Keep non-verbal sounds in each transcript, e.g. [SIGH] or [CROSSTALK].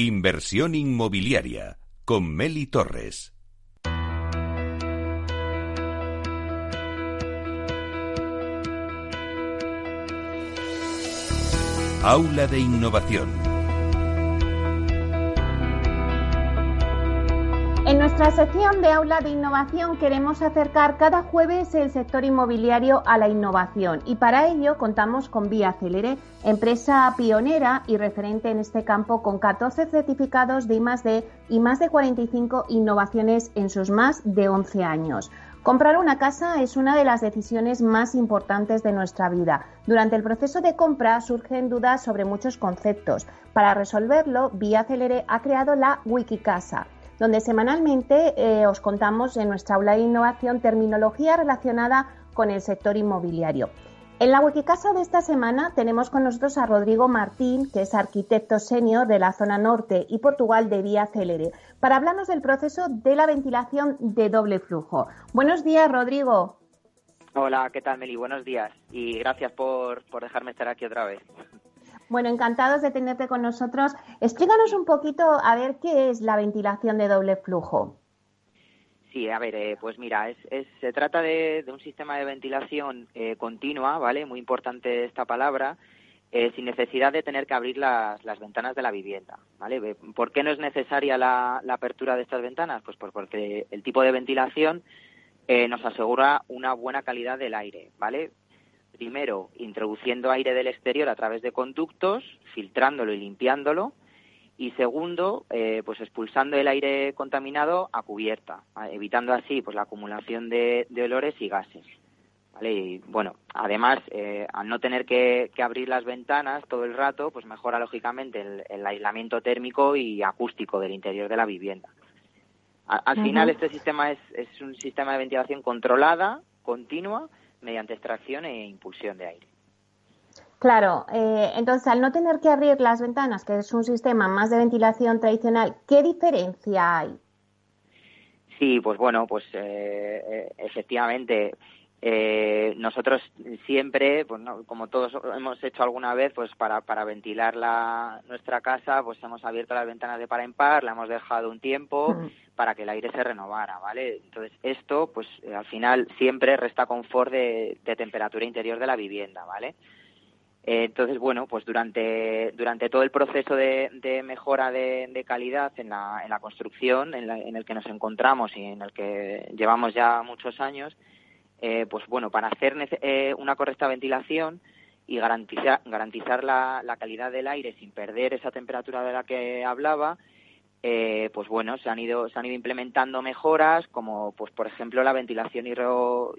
Inversión inmobiliaria con Meli Torres. Aula de Innovación. Nuestra sección de Aula de Innovación queremos acercar cada jueves el sector inmobiliario a la innovación y para ello contamos con Vía Celere, empresa pionera y referente en este campo con 14 certificados de I+D y más de 45 innovaciones en sus más de 11 años. Comprar una casa es una de las decisiones más importantes de nuestra vida. Durante el proceso de compra surgen dudas sobre muchos conceptos. Para resolverlo, Vía Celere ha creado la Wikicasa donde semanalmente eh, os contamos en nuestra aula de innovación terminología relacionada con el sector inmobiliario. En la Wikicasa de esta semana tenemos con nosotros a Rodrigo Martín, que es arquitecto senior de la zona norte y Portugal de Vía Célere, para hablarnos del proceso de la ventilación de doble flujo. Buenos días, Rodrigo. Hola, ¿qué tal, Meli? Buenos días y gracias por dejarme estar aquí otra vez. Bueno, encantados de tenerte con nosotros. Explícanos un poquito a ver qué es la ventilación de doble flujo. Sí, a ver, eh, pues mira, se trata de, un sistema de ventilación eh, continua, ¿vale? Muy importante esta palabra, eh, sin necesidad de tener que abrir las, ventanas de la vivienda, ¿vale? ¿Por qué no es necesaria la, la apertura de estas ventanas? Pues porque el tipo de ventilación nos asegura una buena calidad del aire, ¿vale? Primero introduciendo aire del exterior a través de conductos, filtrándolo y limpiándolo, y segundo, eh, pues expulsando el aire contaminado a cubierta, evitando así pues la acumulación de, olores y gases. ¿vale? Y bueno, además, eh, al no tener que, abrir las ventanas todo el rato, pues mejora lógicamente el, aislamiento térmico y acústico del interior de la vivienda. al final, este sistema es, es un sistema de ventilación controlada, continua, mediante extracción e impulsión de aire. Claro, eh, entonces al no tener que abrir las ventanas, que es un sistema más de ventilación tradicional, ¿qué diferencia hay? Sí, pues bueno, pues eh, eh, efectivamente eh, nosotros siempre, pues como todos hemos hecho alguna vez, pues para, para ventilar la, nuestra casa, pues hemos abierto las ventanas de par en par, la hemos dejado un tiempo para que el aire se renovara, ¿vale? Entonces esto, pues eh, al final siempre resta confort de, temperatura interior de la vivienda, ¿vale? Eh, entonces, bueno, pues durante, durante todo el proceso de, mejora de, calidad en la, en la construcción en, en el que nos encontramos y en el que llevamos ya muchos años, eh, pues bueno, para hacer eh, una correcta ventilación y garantizar, garantizar la, calidad del aire sin perder esa temperatura de la que hablaba, eh, pues bueno, se han ido se han ido implementando mejoras como pues por ejemplo la ventilación hidro,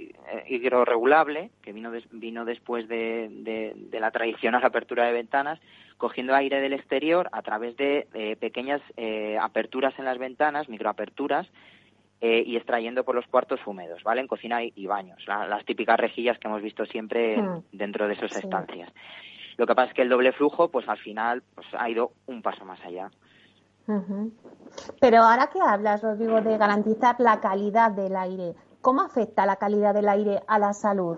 hidroregulable que vino vino después de, de, la tradicional apertura de ventanas cogiendo aire del exterior a través de pequeñas aperturas en las ventanas microaperturas eh, y extrayendo por los cuartos húmedos, ¿vale? En cocina y, baños, las típicas rejillas que hemos visto siempre hmm. dentro de esas estancias. Lo que pasa es que el doble flujo, pues al final, pues ha ido un paso más allá. Pero ahora que hablas, Rodrigo, de garantizar la calidad del aire, ¿cómo afecta la calidad del aire a la salud?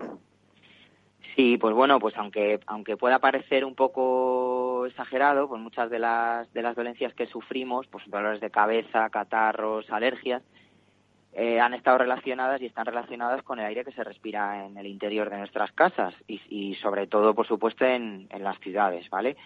Sí, pues bueno, pues aunque aunque pueda parecer un poco exagerado, pues muchas de las de las dolencias que sufrimos, pues dolores de cabeza, catarros, alergias, eh, han estado relacionadas y están relacionadas con el aire que se respira en el interior de nuestras casas y, sobre todo, por supuesto, en, las ciudades, ¿vale?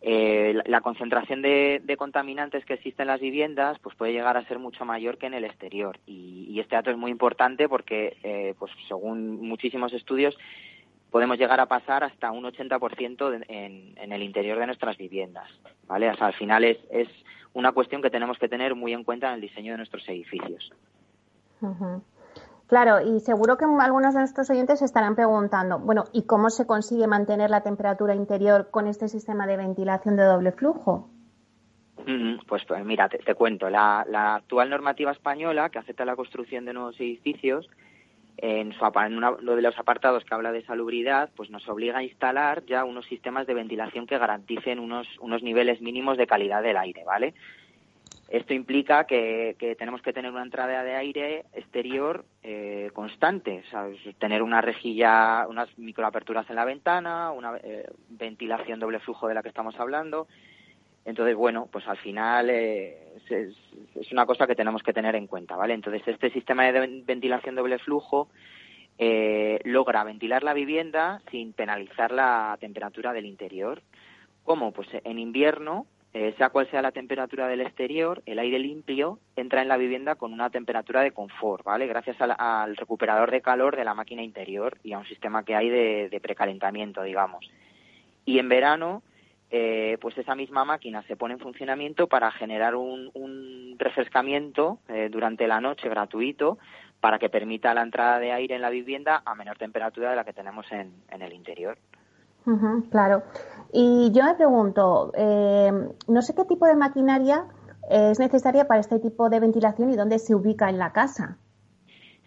Eh, la, concentración de, contaminantes que existe en las viviendas pues puede llegar a ser mucho mayor que en el exterior. Y, este dato es muy importante porque eh, pues según muchísimos estudios podemos llegar a pasar hasta un 80% en, en el interior de nuestras viviendas vale o sea, al final es una cuestión que tenemos que tener muy en cuenta en el diseño de nuestros edificios Claro, y seguro que algunos de nuestros oyentes se estarán preguntando, bueno, ¿y cómo se consigue mantener la temperatura interior con este sistema de ventilación de doble flujo? Pues, pues, mira, te, cuento. La, actual normativa española que acepta la construcción de nuevos edificios, en, su, en uno de los apartados que habla de salubridad, pues nos obliga a instalar ya unos sistemas de ventilación que garanticen unos, unos niveles mínimos de calidad del aire, ¿vale? Esto implica que, tenemos que tener una entrada de aire exterior eh, constante, tener una rejilla, unas microaperturas en la ventana, una eh, ventilación doble flujo de la que estamos hablando, Entonces, bueno, pues al final eh, es, una cosa que tenemos que tener en cuenta, ¿vale? Entonces, este sistema de ventilación doble flujo eh, logra ventilar la vivienda sin penalizar la temperatura del interior. ¿Cómo? Pues en invierno, eh, sea cual sea la temperatura del exterior, el aire limpio entra en la vivienda con una temperatura de confort, ¿vale? Gracias al, recuperador de calor de la máquina interior y a un sistema que hay de precalentamiento, digamos. Y en verano, eh, pues esa misma máquina se pone en funcionamiento para generar un, refrescamiento eh, durante la noche gratuito para que permita la entrada de aire en la vivienda a menor temperatura de la que tenemos en, el interior. Claro. Y yo me pregunto, eh, no sé qué tipo de maquinaria es necesaria para este tipo de ventilación y dónde se ubica en la casa.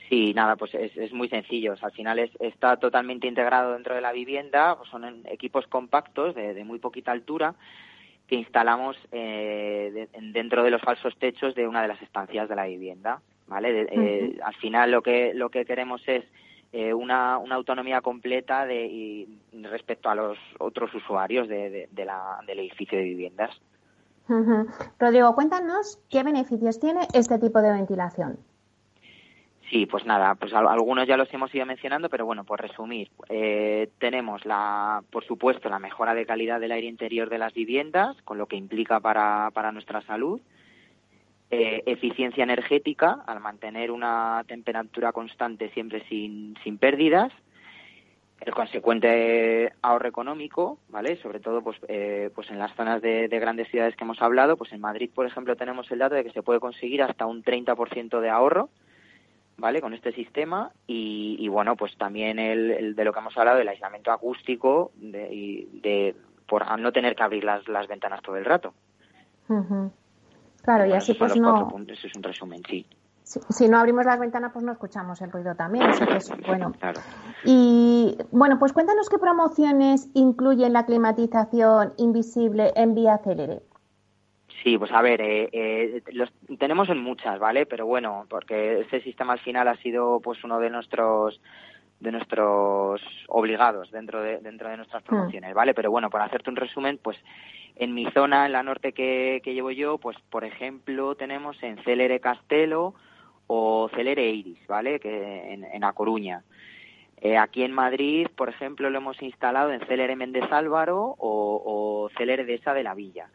Sí, nada, pues es, muy sencillo. al final está totalmente integrado dentro de la vivienda. Pues son equipos compactos de, muy poquita altura que instalamos eh, dentro de los falsos techos de una de las estancias de la vivienda. ¿vale? Eh, al final lo que lo que queremos es eh, una, autonomía completa de, respecto a los otros usuarios de, la, del edificio de viviendas. Rodrigo, cuéntanos qué beneficios tiene este tipo de ventilación. Sí, pues nada, pues algunos ya los hemos ido mencionando, pero bueno, por resumir, eh, tenemos la, por supuesto, la mejora de calidad del aire interior de las viviendas, con lo que implica para, para nuestra salud, eh, eficiencia energética, al mantener una temperatura constante siempre sin, sin pérdidas, el consecuente ahorro económico, ¿vale? Sobre todo, pues, eh, pues en las zonas de, de, grandes ciudades que hemos hablado, pues en Madrid, por ejemplo, tenemos el dato de que se puede conseguir hasta un 30% de ahorro ¿vale? Con este sistema y, bueno, pues también el, de lo que hemos hablado, el aislamiento acústico de, y de por no tener que abrir las, las ventanas todo el rato. Claro, y así pues no... Puntos, es un resumen, sí. Si, no abrimos las ventanas, pues no escuchamos el ruido también, eso es bueno. Y bueno, pues cuéntanos qué promociones incluyen la climatización invisible en vía célere. Sí, pues a ver, eh, eh, los tenemos en muchas, ¿vale? Pero bueno, porque este sistema al final ha sido pues uno de nuestros de nuestros obligados dentro de dentro de nuestras hmm. promociones, ¿vale? Pero bueno, para hacerte un resumen, pues en mi zona, en la norte que, que llevo yo, pues por ejemplo tenemos en Celere Castelo o Celere Iris, ¿vale? Que en, en A Coruña. Eh, aquí en Madrid, por ejemplo, lo hemos instalado en Celere Méndez Álvaro o, o Celere de esa de la Villa.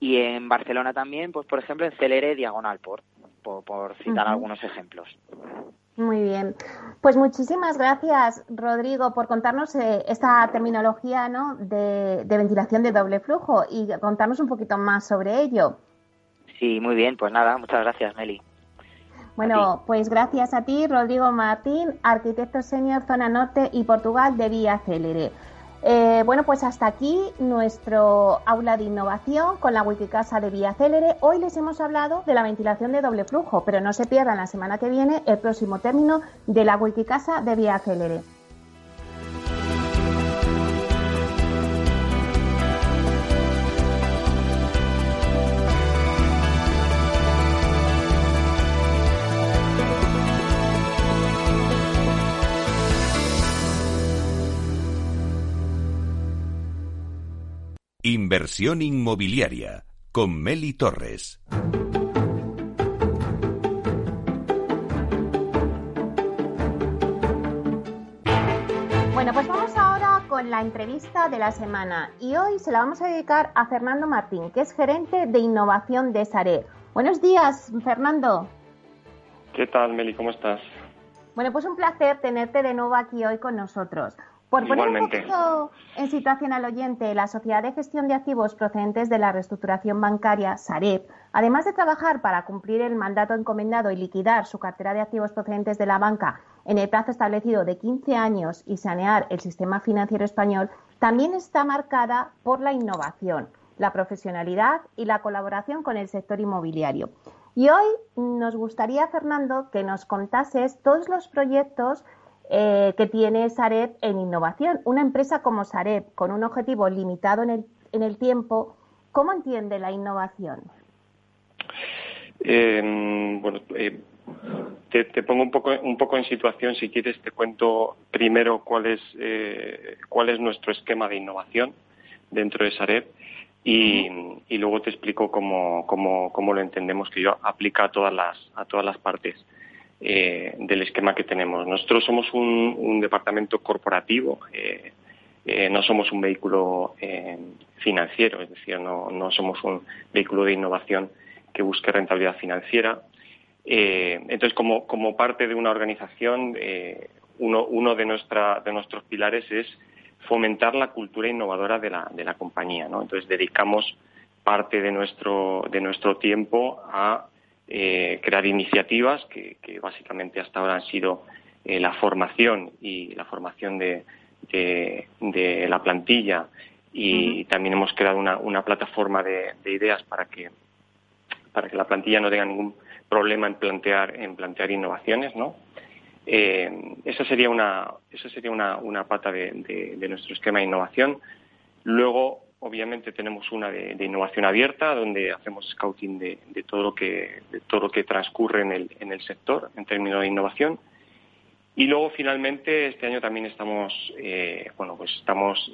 Y en Barcelona también, pues por ejemplo, en Celere Diagonal por, por, citar algunos ejemplos. Muy bien. Pues muchísimas gracias, Rodrigo, por contarnos eh, esta terminología ¿no? de, ventilación de doble flujo y contarnos un poquito más sobre ello. Sí, muy bien. Pues nada, muchas gracias, Meli. Bueno, pues gracias a ti, Rodrigo Martín, arquitecto senior Zona Norte y Portugal de Vía Célere. Eh, bueno, pues hasta aquí nuestro aula de innovación con la Wikicasa de Vía Célere. Hoy les hemos hablado de la ventilación de doble flujo, pero no se pierdan la semana que viene el próximo término de la Wikicasa de Vía Célere. Inversión inmobiliaria con Meli Torres. Bueno, pues vamos ahora con la entrevista de la semana y hoy se la vamos a dedicar a Fernando Martín, que es gerente de innovación de Sareb. Buenos días, Fernando. ¿Qué tal, Meli? ¿Cómo estás? Bueno, pues un placer tenerte de nuevo aquí hoy con nosotros. Por poner un poquito en situación al oyente, la Sociedad de Gestión de Activos procedentes de la reestructuración bancaria, Sareb, además de trabajar para cumplir el mandato encomendado y liquidar su cartera de activos procedentes de la banca en el plazo establecido de 15 años y sanear el sistema financiero español, también está marcada por la innovación, la profesionalidad y la colaboración con el sector inmobiliario. Y hoy nos gustaría, Fernando, que nos contases todos los proyectos eh, que tiene Sareb en innovación. Una empresa como Sareb, con un objetivo limitado en el, en el tiempo, ¿cómo entiende la innovación? Em, bueno, eh, te, pongo un poco, un poco en situación, si quieres te cuento primero cuál es, eh, cuál es nuestro esquema de innovación dentro de Sareb. y, luego te explico cómo, cómo, cómo, lo entendemos que yo aplica a todas las, a todas las partes eh, del esquema que tenemos. Nosotros somos un, departamento corporativo, eh, eh, no somos un vehículo financiero, es decir, no, somos un vehículo de innovación que busque rentabilidad financiera. entonces, como, parte de una organización, uno, de, nuestra, de nuestros pilares es fomentar la cultura innovadora de la, de la compañía. Entonces, dedicamos parte de nuestro tiempo a eh, crear iniciativas que, básicamente hasta ahora han sido eh, la formación y la formación de, de, la plantilla y también hemos creado una, una plataforma de, ideas para que para que la plantilla no tenga ningún problema en plantear en plantear innovaciones, ¿no? Eh, esa sería una, esa sería una, una pata de, nuestro esquema de innovación. Luego, obviamente, tenemos una de, innovación abierta, donde hacemos scouting de, todo lo que, de todo lo que transcurre en el, en el sector en términos de innovación. Y luego, finalmente, este año también estamos, eh, bueno, pues estamos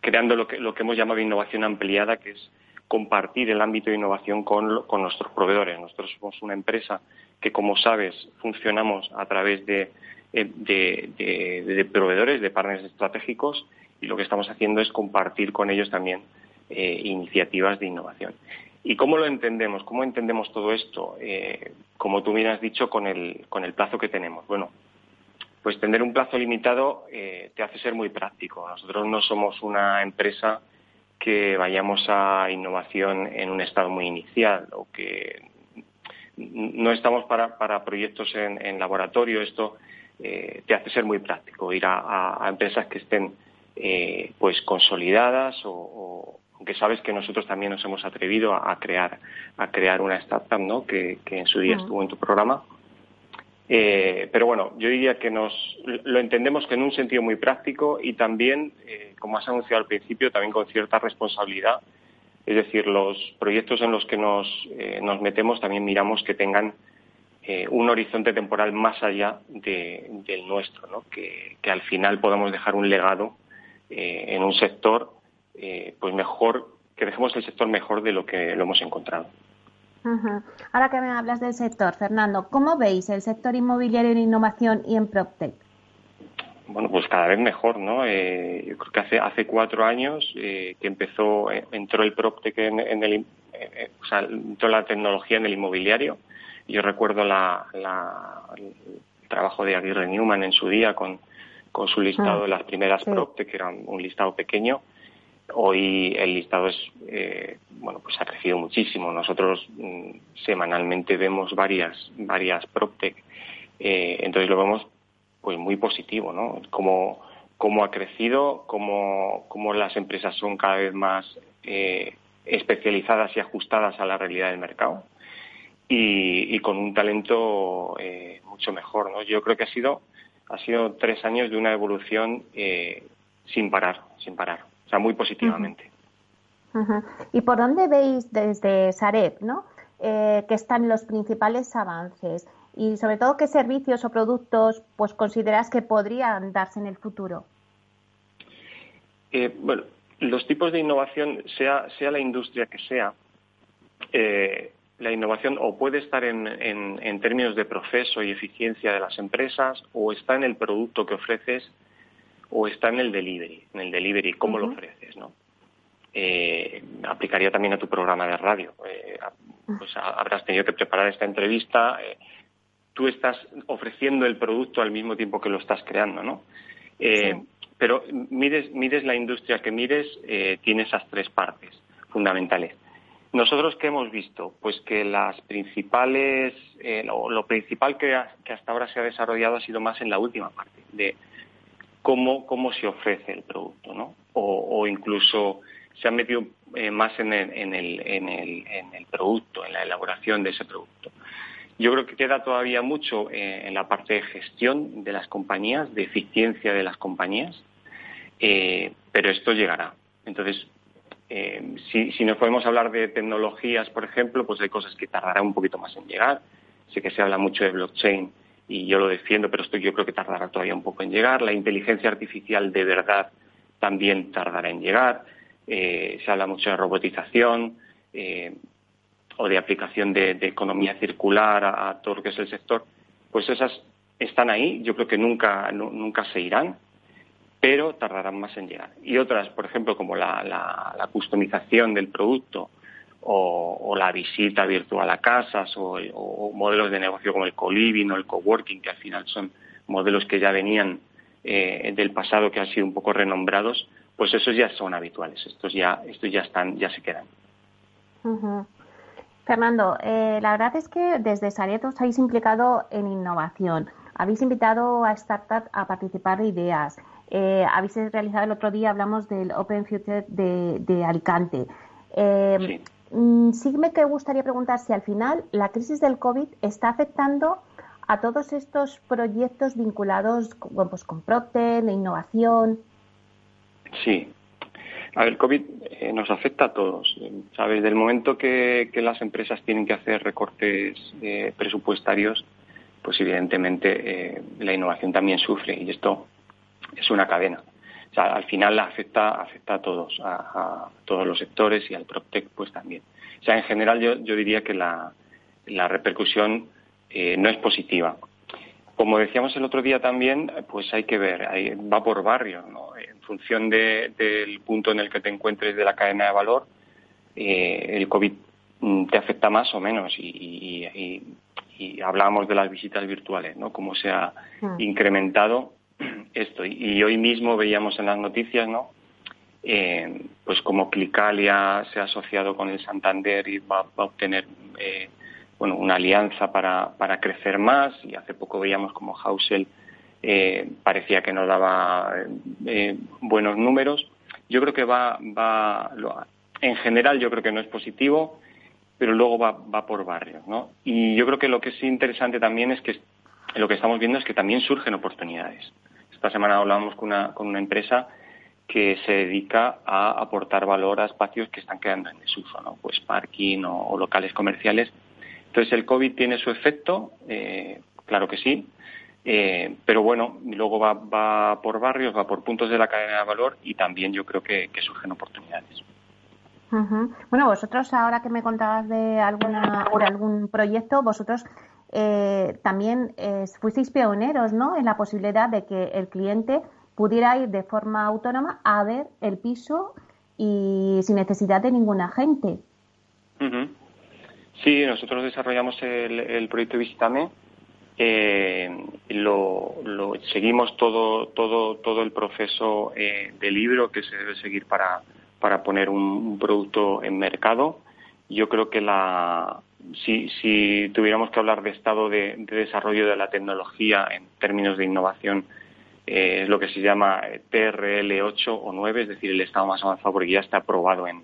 creando lo que, lo que hemos llamado innovación ampliada, que es compartir el ámbito de innovación con, con nuestros proveedores. Nosotros somos una empresa que, como sabes, funcionamos a través de, eh, proveedores, de partners estratégicos, y lo que estamos haciendo es compartir con ellos también eh, iniciativas de innovación. ¿Y cómo lo entendemos? ¿Cómo entendemos todo esto? Eh, como tú bien has dicho, con el, con el plazo que tenemos. Bueno, pues tener un plazo limitado te hace ser muy práctico. Nosotros no somos una empresa que vayamos a innovación en un estado muy inicial o que no estamos para, para proyectos en, laboratorio. Esto eh, te hace ser muy práctico, ir a, empresas que estén eh, pues consolidadas o, aunque sabes que nosotros también nos hemos atrevido a, crear a crear una startup, ¿no? Que, en su día estuvo en tu programa. Eh, pero bueno, yo diría que nos lo entendemos que en un sentido muy práctico y también, como has anunciado al principio, también con cierta responsabilidad es decir, los proyectos en los que nos, eh, nos metemos también miramos que tengan eh, un horizonte temporal más allá del nuestro, ¿no? que, al final podamos dejar un legado eh, en un sector pues mejor, que dejemos el sector mejor de lo que lo hemos encontrado. Ahora que me hablas del sector, Fernando, ¿cómo veis el sector inmobiliario en innovación y en PropTech? bueno, pues cada vez mejor, ¿no? Eh, yo creo que hace hace cuatro años eh, que empezó, eh, entró el PropTech en, en el, o sea, entró la tecnología en el inmobiliario. Yo recuerdo la, el trabajo de Aguirre Newman en su día con, con su listado de las primeras PropTech, que era un listado pequeño. Hoy el listado es, bueno, pues ha crecido muchísimo. Nosotros mm, semanalmente vemos varias, varias PropTech. entonces lo vemos pues muy positivo, ¿no? Como, cómo ha crecido, cómo, cómo, las empresas son cada vez más eh, especializadas y ajustadas a la realidad del mercado y, con un talento eh, mucho mejor, ¿no? Yo creo que ha sido ha sido tres años de una evolución eh, sin parar, sin parar, o sea, muy positivamente. ¿Y por dónde veis desde Sareb, ¿no? que están los principales avances? y sobre todo qué servicios o productos pues consideras que podrían darse en el futuro. Eh, bueno, los tipos de innovación, sea, sea la industria que sea, eh, la innovación o puede estar en, en, términos de proceso y eficiencia de las empresas, o está en el producto que ofreces, o está en el delivery, en el delivery, cómo lo ofreces, ¿no? Eh, aplicaría también a tu programa de radio. pues habrás tenido que preparar esta entrevista tú estás ofreciendo el producto al mismo tiempo que lo estás creando, ¿no? Eh, pero mires, mires la industria que mires, eh, tiene esas tres partes fundamentales. Nosotros qué hemos visto, pues que las principales, eh, lo, principal que, hasta ahora se ha desarrollado ha sido más en la última parte de cómo cómo se ofrece el producto, ¿no? O, incluso se ha metido más en el, en el, en el, en el producto, en la elaboración de ese producto. Yo creo que queda todavía mucho eh, en la parte de gestión de las compañías, de eficiencia de las compañías, eh, pero esto llegará. Entonces, eh, si, si nos podemos hablar de tecnologías, por ejemplo, pues hay cosas que tardarán un poquito más en llegar. Sé que se habla mucho de blockchain y yo lo defiendo, pero esto yo creo que tardará todavía un poco en llegar. La inteligencia artificial de verdad también tardará en llegar. se habla mucho de robotización o de aplicación de, economía circular a, todo lo que es el sector, pues esas están ahí, yo creo que nunca, nunca se irán, pero tardarán más en llegar. Y otras, por ejemplo, como la, la, customización del producto o, la visita virtual a casas o, modelos de negocio como el co-living o el coworking, que al final son modelos que ya venían eh, del pasado, que han sido un poco renombrados, pues esos ya son habituales, estos ya, estos ya están, ya se quedan. Fernando, eh, la verdad es que desde Sareto os habéis implicado en innovación. Habéis invitado a startups a participar de ideas. Eh, habéis realizado el otro día, hablamos del Open Future de, Alicante. Eh, mm, sí. me gustaría preguntar si al final la crisis del COVID está afectando a todos estos proyectos vinculados con, pues, con Procter, de innovación. Sí. A ver, el COVID eh, nos afecta a todos. ¿Sabes? Del momento que, las empresas tienen que hacer recortes presupuestarios, pues evidentemente la innovación también sufre. Y esto es una cadena. O sea, al final afecta, afecta a todos, a, todos los sectores y al PropTech pues también. O sea, en general yo, yo diría que la, la repercusión eh, no es positiva. Como decíamos el otro día también, pues hay que ver, va por barrio, ¿no? En función del punto en el que te encuentres de la cadena de valor, eh, el COVID mm, te afecta más o menos y, y, y, hablábamos de las visitas virtuales, ¿no? Cómo se ha mm. incrementado [CLEARS THROAT] esto. Y hoy mismo veíamos en las noticias, ¿no? Eh, pues como Clicalia se ha asociado con el Santander y va, a obtener eh, bueno, una alianza para, para crecer más. Y hace poco veíamos como Hausel eh, parecía que no daba buenos números. Yo creo que va, va en general yo creo que no es positivo, pero luego va, va por barrios, ¿no? Y yo creo que lo que es interesante también es que lo que estamos viendo es que también surgen oportunidades. Esta semana hablábamos con una, con una empresa que se dedica a aportar valor a espacios que están quedando en desuso, ¿no? pues parking o, locales comerciales. Entonces el COVID tiene su efecto, eh, claro que sí, eh, pero bueno, luego va, va, por barrios, va por puntos de la cadena de valor y también yo creo que, surgen oportunidades. Bueno, vosotros ahora que me contabas de alguna de algún proyecto, vosotros eh, también eh, fuisteis pioneros ¿no? en la posibilidad de que el cliente pudiera ir de forma autónoma a ver el piso y sin necesidad de ningún agente. Sí, nosotros desarrollamos el, proyecto Visitame. Eh, lo, seguimos todo todo todo el proceso eh, de libro que se debe seguir para para poner un producto en mercado. Yo creo que la, si, si tuviéramos que hablar de estado de, desarrollo de la tecnología en términos de innovación, eh, es lo que se llama TRL 8 o 9, es decir, el estado más avanzado porque ya está aprobado en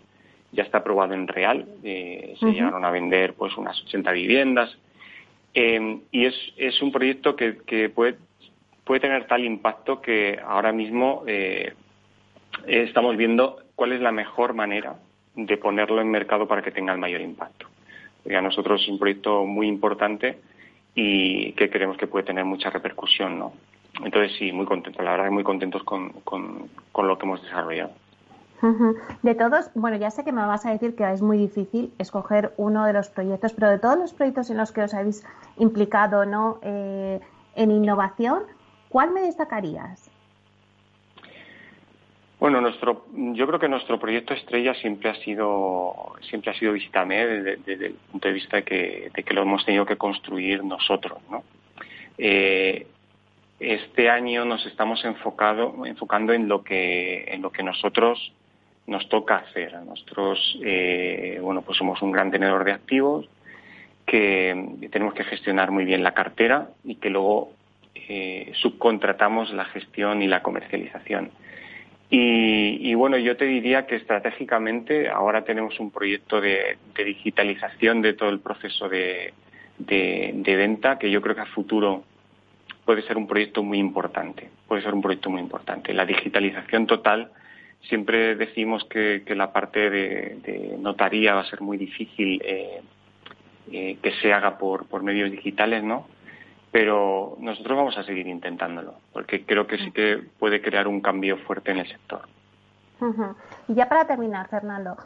ya está aprobado en real. Eh, se llegaron a vender pues unas 80 viviendas eh, y es, es un proyecto que, que puede puede tener tal impacto que ahora mismo estamos viendo cuál es la mejor manera de ponerlo en mercado para que tenga el mayor impacto a nosotros es un proyecto muy importante y que creemos que puede tener mucha repercusión, ¿no? Entonces sí, muy contentos, la verdad, muy contentos con, con, lo que hemos desarrollado. De todos, bueno, ya sé que me vas a decir que es muy difícil escoger uno de los proyectos, pero de todos los proyectos en los que os habéis implicado, ¿no? Eh, en innovación, ¿cuál me destacarías? Bueno, nuestro, yo creo que nuestro proyecto estrella siempre ha sido, siempre ha sido Visitame desde, el punto de vista de que, de que, lo hemos tenido que construir nosotros, ¿no? Eh, este año nos estamos enfocado, enfocando en lo que, en lo que nosotros nos toca hacer. Nosotros, eh, bueno, pues somos un gran tenedor de activos que tenemos que gestionar muy bien la cartera y que luego eh, subcontratamos la gestión y la comercialización. Y, bueno, yo te diría que estratégicamente ahora tenemos un proyecto de, digitalización de todo el proceso de, venta que yo creo que a futuro puede ser un proyecto muy importante. Puede ser un proyecto muy importante. La digitalización total, siempre decimos que, la parte de, notaría va a ser muy difícil eh, eh, que se haga por medios digitales, ¿no? Pero nosotros vamos a seguir intentándolo, porque creo que sí que puede crear un cambio fuerte en el sector. Y ya para terminar, Fernando,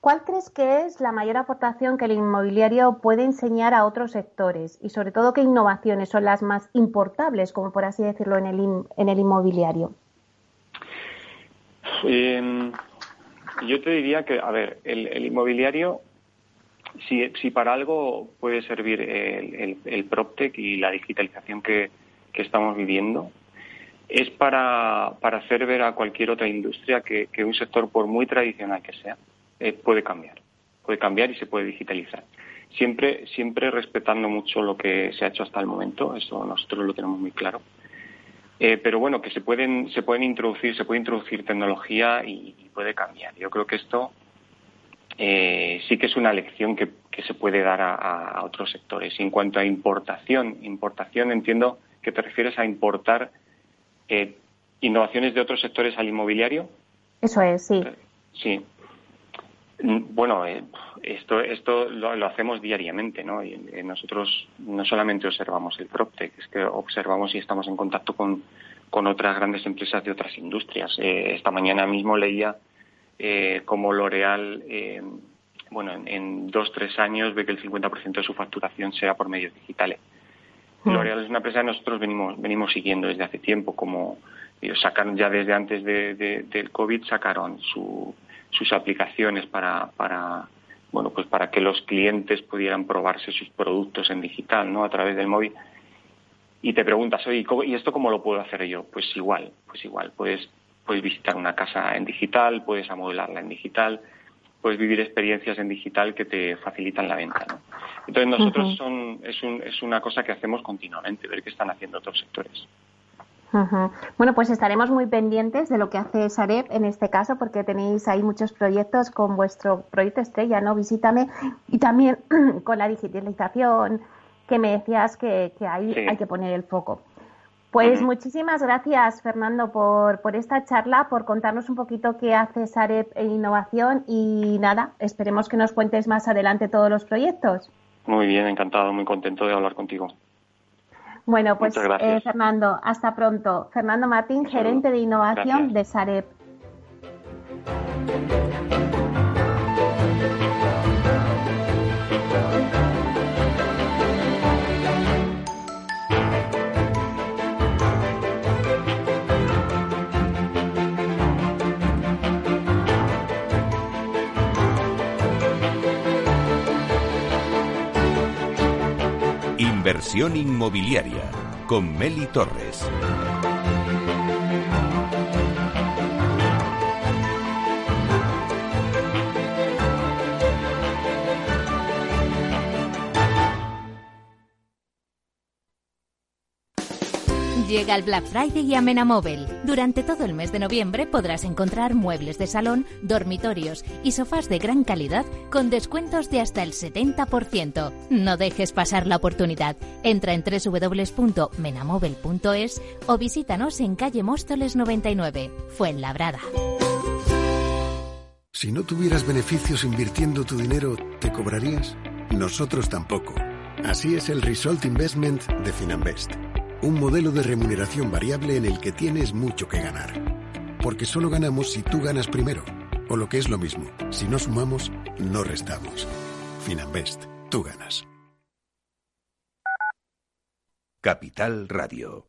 ¿cuál crees que es la mayor aportación que el inmobiliario puede enseñar a otros sectores? Y sobre todo, ¿qué innovaciones son las más importables, como por así decirlo, en el, en el inmobiliario? Em, yo te diría que, a ver, el, inmobiliario, si, si, para algo puede servir el, el, PropTech y la digitalización que, estamos viviendo, es para, para, hacer ver a cualquier otra industria que, un sector, por muy tradicional que sea, eh, puede cambiar. Puede cambiar y se puede digitalizar. Siempre, siempre respetando mucho lo que se ha hecho hasta el momento, eso nosotros lo tenemos muy claro. Eh, pero bueno, que se pueden, se pueden introducir, se puede introducir tecnología y, puede cambiar. Yo creo que esto eh, sí que es una lección que, se puede dar a, otros sectores. Y en cuanto a importación, importación entiendo que te refieres a importar eh, innovaciones de otros sectores al inmobiliario. Eso es, sí. Sí. Mm, bueno, esto, esto lo, hacemos diariamente, ¿no? Y, nosotros no solamente observamos el PropTech, es que observamos y estamos en contacto con, con otras grandes empresas de otras industrias. Eh, esta mañana mismo leía eh, como L'Oreal, eh, bueno, en, dos, tres años ve que el 50% de su facturación sea por medios digitales. Mm. L'Oreal es una empresa que nosotros venimos, venimos siguiendo desde hace tiempo, como ellos sacaron ya desde antes de, del COVID, sacaron su, sus aplicaciones para, para bueno, pues para que los clientes pudieran probarse sus productos en digital, ¿no? A través del móvil. Y te preguntas, oye, ¿y esto cómo lo puedo hacer yo? Pues igual, pues igual. Puedes, puedes visitar una casa en digital, puedes amodelarla en digital, puedes vivir experiencias en digital que te facilitan la venta, ¿no? Entonces nosotros son, es, un, es una cosa que hacemos continuamente, ver qué están haciendo otros sectores. Bueno, pues estaremos muy pendientes de lo que hace Sareb en este caso, porque tenéis ahí muchos proyectos con vuestro proyecto estrella, ¿no? Visítame, y también [CLEARS THROAT] con la digitalización que me decías que, ahí hay que poner el foco. Pues muchísimas gracias, Fernando, por, por esta charla, por contarnos un poquito qué hace Sareb en innovación y nada, esperemos que nos cuentes más adelante todos los proyectos. Muy bien, encantado, muy contento de hablar contigo. Bueno, pues eh, Fernando, hasta pronto. Fernando Martín, gerente de innovación de Sareb. Inversión inmobiliaria con Meli Torres. Llega el Black Friday y a Menamóvil. Durante todo el mes de noviembre podrás encontrar muebles de salón, dormitorios y sofás de gran calidad con descuentos de hasta el 70%. No dejes pasar la oportunidad. Entra en www.menamóvil.es o visítanos en calle Móstoles 99, Fuenlabrada. Si no tuvieras beneficios invirtiendo tu dinero, ¿te cobrarías? Nosotros tampoco. Así es el Result Investment de Finanbest un modelo de remuneración variable en el que tienes mucho que ganar. Porque solo ganamos si tú ganas primero. O lo que es lo mismo, si no sumamos, no restamos. Finanbest, tú ganas. Capital Radio.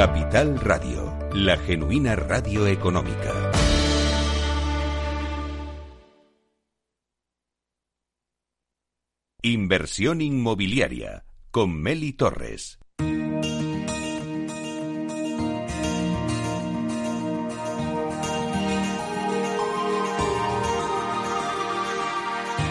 Capital Radio, la genuina radio económica. Inversión inmobiliaria con Meli Torres.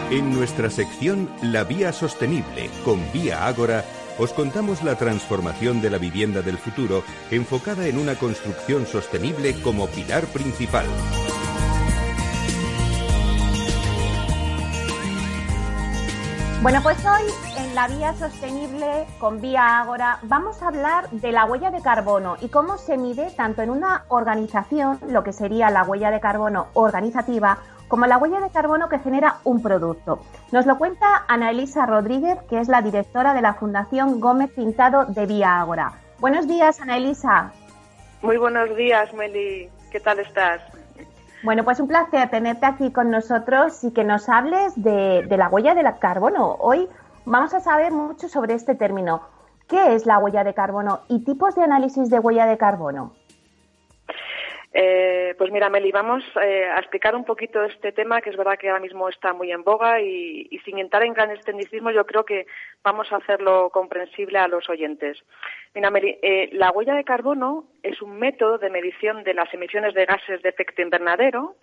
En nuestra sección La Vía Sostenible con Vía Ágora, os contamos la transformación de la vivienda del futuro enfocada en una construcción sostenible como pilar principal. Bueno, pues hoy en la vía sostenible con Vía Ágora vamos a hablar de la huella de carbono y cómo se mide tanto en una organización, lo que sería la huella de carbono organizativa, como la huella de carbono que genera un producto. Nos lo cuenta Ana Elisa Rodríguez, que es la directora de la Fundación Gómez Pintado de Vía Ágora. Buenos días, Ana Elisa. Muy buenos días, Meli. ¿Qué tal estás? Bueno, pues un placer tenerte aquí con nosotros y que nos hables de, la huella de carbono. Hoy vamos a saber mucho sobre este término. ¿Qué es la huella de carbono y tipos de análisis de huella de carbono? Eh, pues mira, Meli, vamos eh, a explicar un poquito este tema que es verdad que ahora mismo está muy en boga y, sin entrar en gran extendicismo yo creo que vamos a hacerlo comprensible a los oyentes. Mira, Meli, eh, la huella de carbono es un método de medición de las emisiones de gases de efecto invernadero.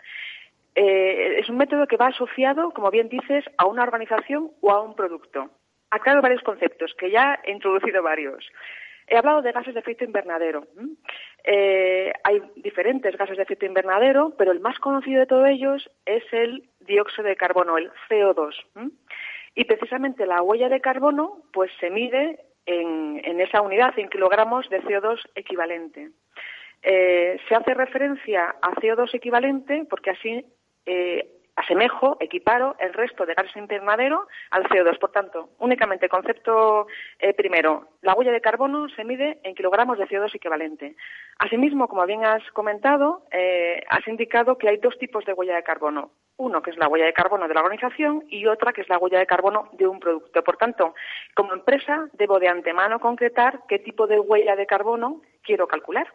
es un método que va asociado, como bien dices, a una organización o a un producto. Aclaro varios conceptos, que ya he introducido varios. He hablado de gases de efecto invernadero. Eh, hay diferentes gases de efecto invernadero, pero el más conocido de todos ellos es el dióxido de carbono, el CO2. Y precisamente la huella de carbono pues se mide en, esa unidad, en kilogramos de CO2 equivalente. Eh, se hace referencia a CO2 equivalente porque así eh, asemejo, equiparo el resto de gases invernadero al CO2. Por tanto, únicamente concepto eh, primero, la huella de carbono se mide en kilogramos de CO2 equivalente. Asimismo, como bien has comentado, eh, has indicado que hay dos tipos de huella de carbono. Uno que es la huella de carbono de la organización y otra que es la huella de carbono de un producto. Por tanto, como empresa debo de antemano concretar qué tipo de huella de carbono quiero calcular.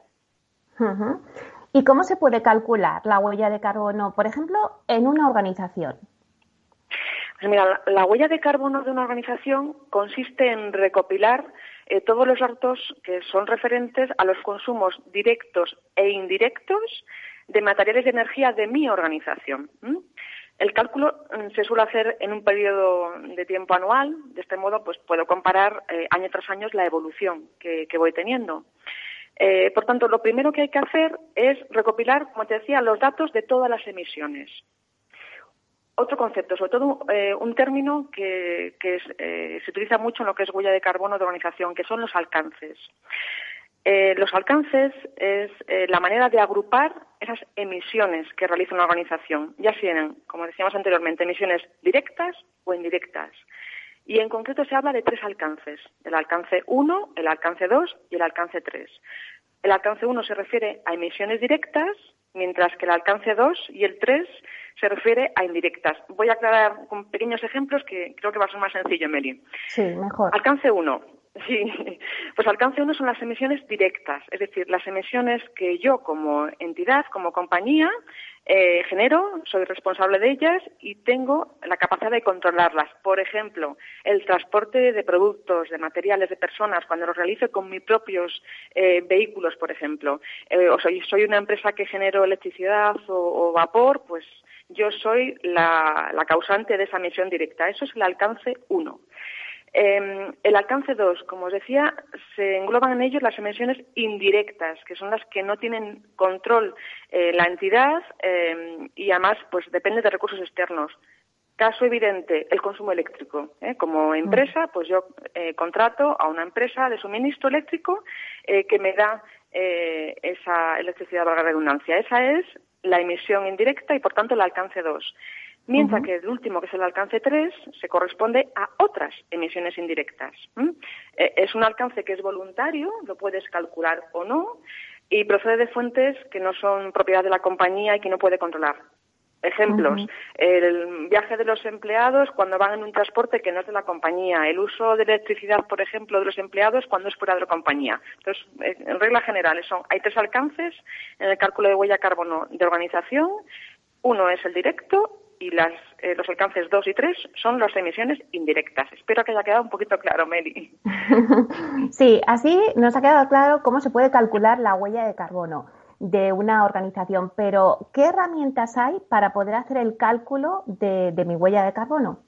¿Y cómo se puede calcular la huella de carbono, por ejemplo, en una organización? Pues mira, la, huella de carbono de una organización consiste en recopilar eh, todos los datos que son referentes a los consumos directos e indirectos de materiales de energía de mi organización. El cálculo mm, se suele hacer en un periodo de tiempo anual. De este modo, pues puedo comparar eh, año tras año la evolución que voy teniendo. Eh, por tanto, lo primero que hay que hacer es recopilar, como te decía, los datos de todas las emisiones. Otro concepto, sobre todo eh, un término que, eh, se utiliza mucho en lo que es huella de carbono de organización, que son los alcances. los alcances es la manera de agrupar esas emisiones que realiza una organización, ya sean, como decíamos anteriormente, emisiones directas o indirectas. Y en concreto se habla de tres alcances, el alcance 1, el alcance 2 y el alcance 3. El alcance 1 se refiere a emisiones directas, mientras que el alcance 2 y el 3 se refiere a indirectas. Voy a aclarar con pequeños ejemplos que creo que va a ser más sencillo, Meli. Sí, mejor. Alcance 1. Sí, [LAUGHS] pues alcance 1 son las emisiones directas, es decir, las emisiones que yo como entidad, como compañía, eh, genero, soy responsable de ellas y tengo la capacidad de controlarlas. Por ejemplo, el transporte de productos, de materiales, de personas, cuando lo realizo con mis propios eh, vehículos, por ejemplo. Eh, o soy, soy una empresa que genero electricidad o, vapor, pues yo soy la, la causante de esa emisión directa. Eso es el alcance 1. Eh, el alcance 2, como os decía, se engloban en ellos las emisiones indirectas, que son las que no tienen control eh, la entidad em, y además pues depende de recursos externos. Caso evidente, el consumo eléctrico. ¿eh? Como empresa, pues yo eh, contrato a una empresa de suministro eléctrico que me da esa electricidad, valga la redundancia. Esa es la emisión indirecta y, por tanto, el alcance 2 mientras que el último, que es el alcance 3, se corresponde a otras emisiones indirectas. Eh, es un alcance que es voluntario, lo puedes calcular o no, y procede de fuentes que no son propiedad de la compañía y que no puede controlar. Ejemplos, el viaje de los empleados cuando van en un transporte que no es de la compañía, el uso de electricidad, por ejemplo, de los empleados cuando es fuera de la compañía. Entonces, eh, en regla general, son, hay tres alcances en el cálculo de huella carbono de organización. Uno es el directo y las, eh, los alcances 2 y 3 son las emisiones indirectas. Espero que haya quedado un poquito claro, Meli. [LAUGHS] sí, así nos ha quedado claro cómo se puede calcular la huella de carbono de una organización, pero ¿qué herramientas hay para poder hacer el cálculo de, mi huella de carbono?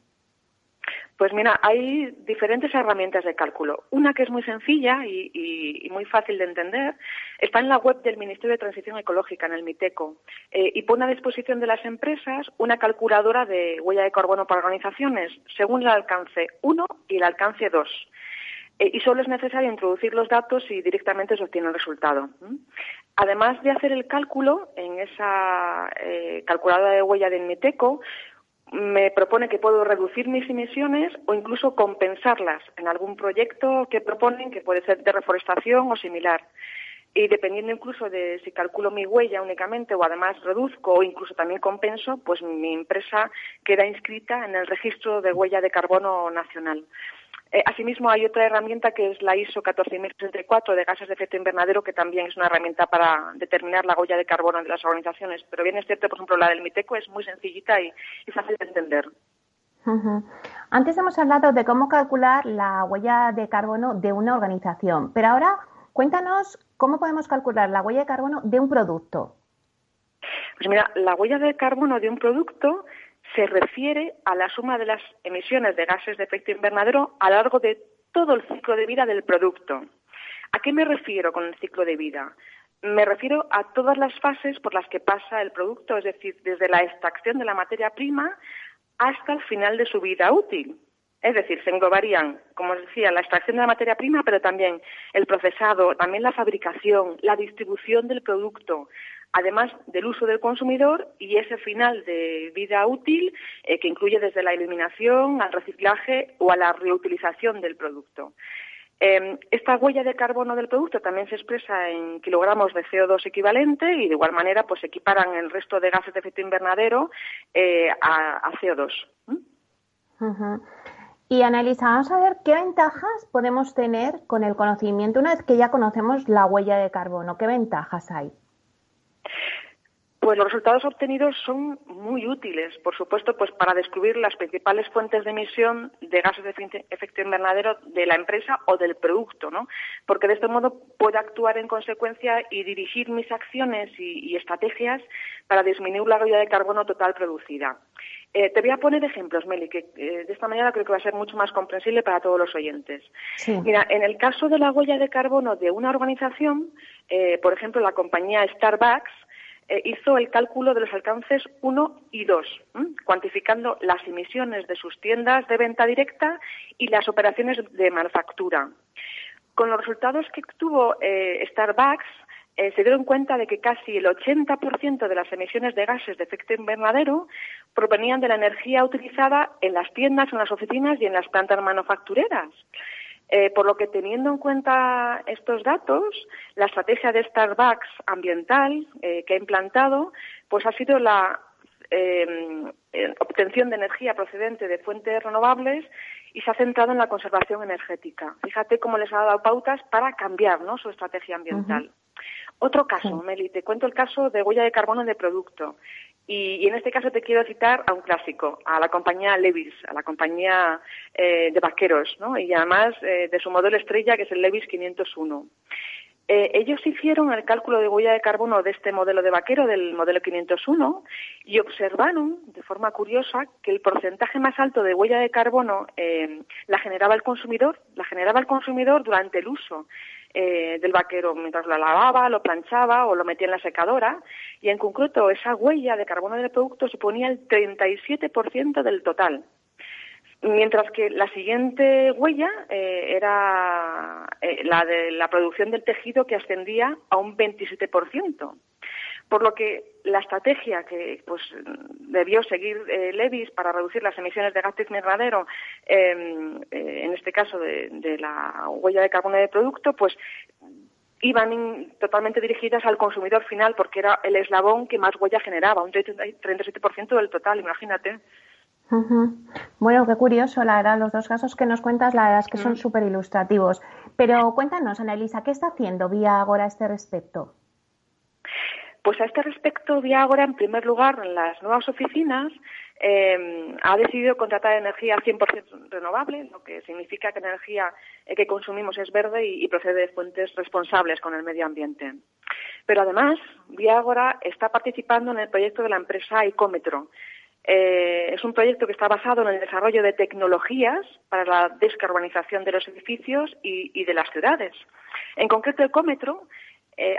Pues mira, hay diferentes herramientas de cálculo. Una que es muy sencilla y, muy fácil de entender está en la web del Ministerio de Transición Ecológica, en el MITECO, eh, y pone a disposición de las empresas una calculadora de huella de carbono para organizaciones según el alcance 1 y el alcance 2. Eh, y solo es necesario introducir los datos y directamente se obtiene el resultado. Además de hacer el cálculo en esa eh, calculadora de huella de Miteco, me propone que puedo reducir mis emisiones o incluso compensarlas en algún proyecto que proponen, que puede ser de reforestación o similar. Y dependiendo incluso de si calculo mi huella únicamente o además reduzco o incluso también compenso, pues mi empresa queda inscrita en el registro de huella de carbono nacional. Eh, asimismo, hay otra herramienta que es la ISO 14034 de gases de efecto invernadero, que también es una herramienta para determinar la huella de carbono de las organizaciones. Pero bien es cierto, por ejemplo, la del MITECO es muy sencillita y, fácil de entender. Antes hemos hablado de cómo calcular la huella de carbono de una organización, pero ahora cuéntanos cómo podemos calcular la huella de carbono de un producto. Pues mira, la huella de carbono de un producto se refiere a la suma de las emisiones de gases de efecto invernadero a lo largo de todo el ciclo de vida del producto. ¿A qué me refiero con el ciclo de vida? Me refiero a todas las fases por las que pasa el producto, es decir, desde la extracción de la materia prima hasta el final de su vida útil. Es decir, se englobarían, como decía, la extracción de la materia prima, pero también el procesado, también la fabricación, la distribución del producto, además del uso del consumidor y ese final de vida útil eh, que incluye desde la eliminación al reciclaje o a la reutilización del producto. Em, esta huella de carbono del producto también se expresa en kilogramos de CO2 equivalente y de igual manera pues equiparan el resto de gases de efecto invernadero eh, a, CO2. Y Analisa, vamos a ver qué ventajas podemos tener con el conocimiento una vez que ya conocemos la huella de carbono. ¿Qué ventajas hay? Pues los resultados obtenidos son muy útiles, por supuesto, pues para descubrir las principales fuentes de emisión de gases de efecto invernadero de la empresa o del producto, ¿no? Porque de este modo puedo actuar en consecuencia y dirigir mis acciones y, estrategias para disminuir la huella de carbono total producida. Eh, te voy a poner ejemplos, Meli, que eh, de esta manera creo que va a ser mucho más comprensible para todos los oyentes. Mira, en el caso de la huella de carbono de una organización, eh, por ejemplo, la compañía Starbucks, eh, hizo el cálculo de los alcances 1 y 2, cuantificando las emisiones de sus tiendas de venta directa y las operaciones de manufactura. Con los resultados que obtuvo eh, Starbucks, se dieron cuenta de que casi el 80% de las emisiones de gases de efecto invernadero provenían de la energía utilizada en las tiendas, en las oficinas y en las plantas manufactureras. Eh, por lo que teniendo en cuenta estos datos, la estrategia de Starbucks ambiental eh, que ha implantado, pues ha sido la eh, obtención de energía procedente de fuentes renovables y se ha centrado en la conservación energética. Fíjate cómo les ha dado pautas para cambiar su estrategia ambiental. Otro caso, Meli, te cuento el caso de huella de carbono de producto. Y, en este caso te quiero citar a un clásico, a la compañía Levis, a la compañía eh, de vaqueros, ¿no? y además eh, de su modelo estrella, que es el Levis 501. Eh, ellos hicieron el cálculo de huella de carbono de este modelo de vaquero, del modelo 501, y observaron, de forma curiosa, que el porcentaje más alto de huella de carbono la generaba el consumidor, la generaba el consumidor durante el uso. Eh, del vaquero mientras lo lavaba, lo planchaba o lo metía en la secadora y en concreto esa huella de carbono del producto suponía el 37% del total. Mientras que la siguiente huella eh, era eh, la de la producción del tejido que ascendía a un 27%. Por lo que la estrategia que pues, debió seguir eh, Levis para reducir las emisiones de gas invernadero, em, eh, en este caso de, la huella de carbono de producto, pues iban totalmente dirigidas al consumidor final porque era el eslabón que más huella generaba, un 37% del total, imagínate. Bueno, qué curioso, la verdad, los dos casos que nos cuentas, la verdad es que son súper ilustrativos. Pero cuéntanos, Elisa, ¿qué está haciendo Vía Agora a este respecto? Pues a este respecto, Vía Agora, en primer lugar, en las nuevas oficinas, eh, ha decidido contratar energía 100% renovable, lo que significa que la energía eh, que consumimos es verde y, procede de fuentes responsables con el medio ambiente. Pero además, Viagora está participando en el proyecto de la empresa Icómetro. Eh, es un proyecto que está basado en el desarrollo de tecnologías para la descarbonización de los edificios y, de las ciudades. En concreto, Ecómetro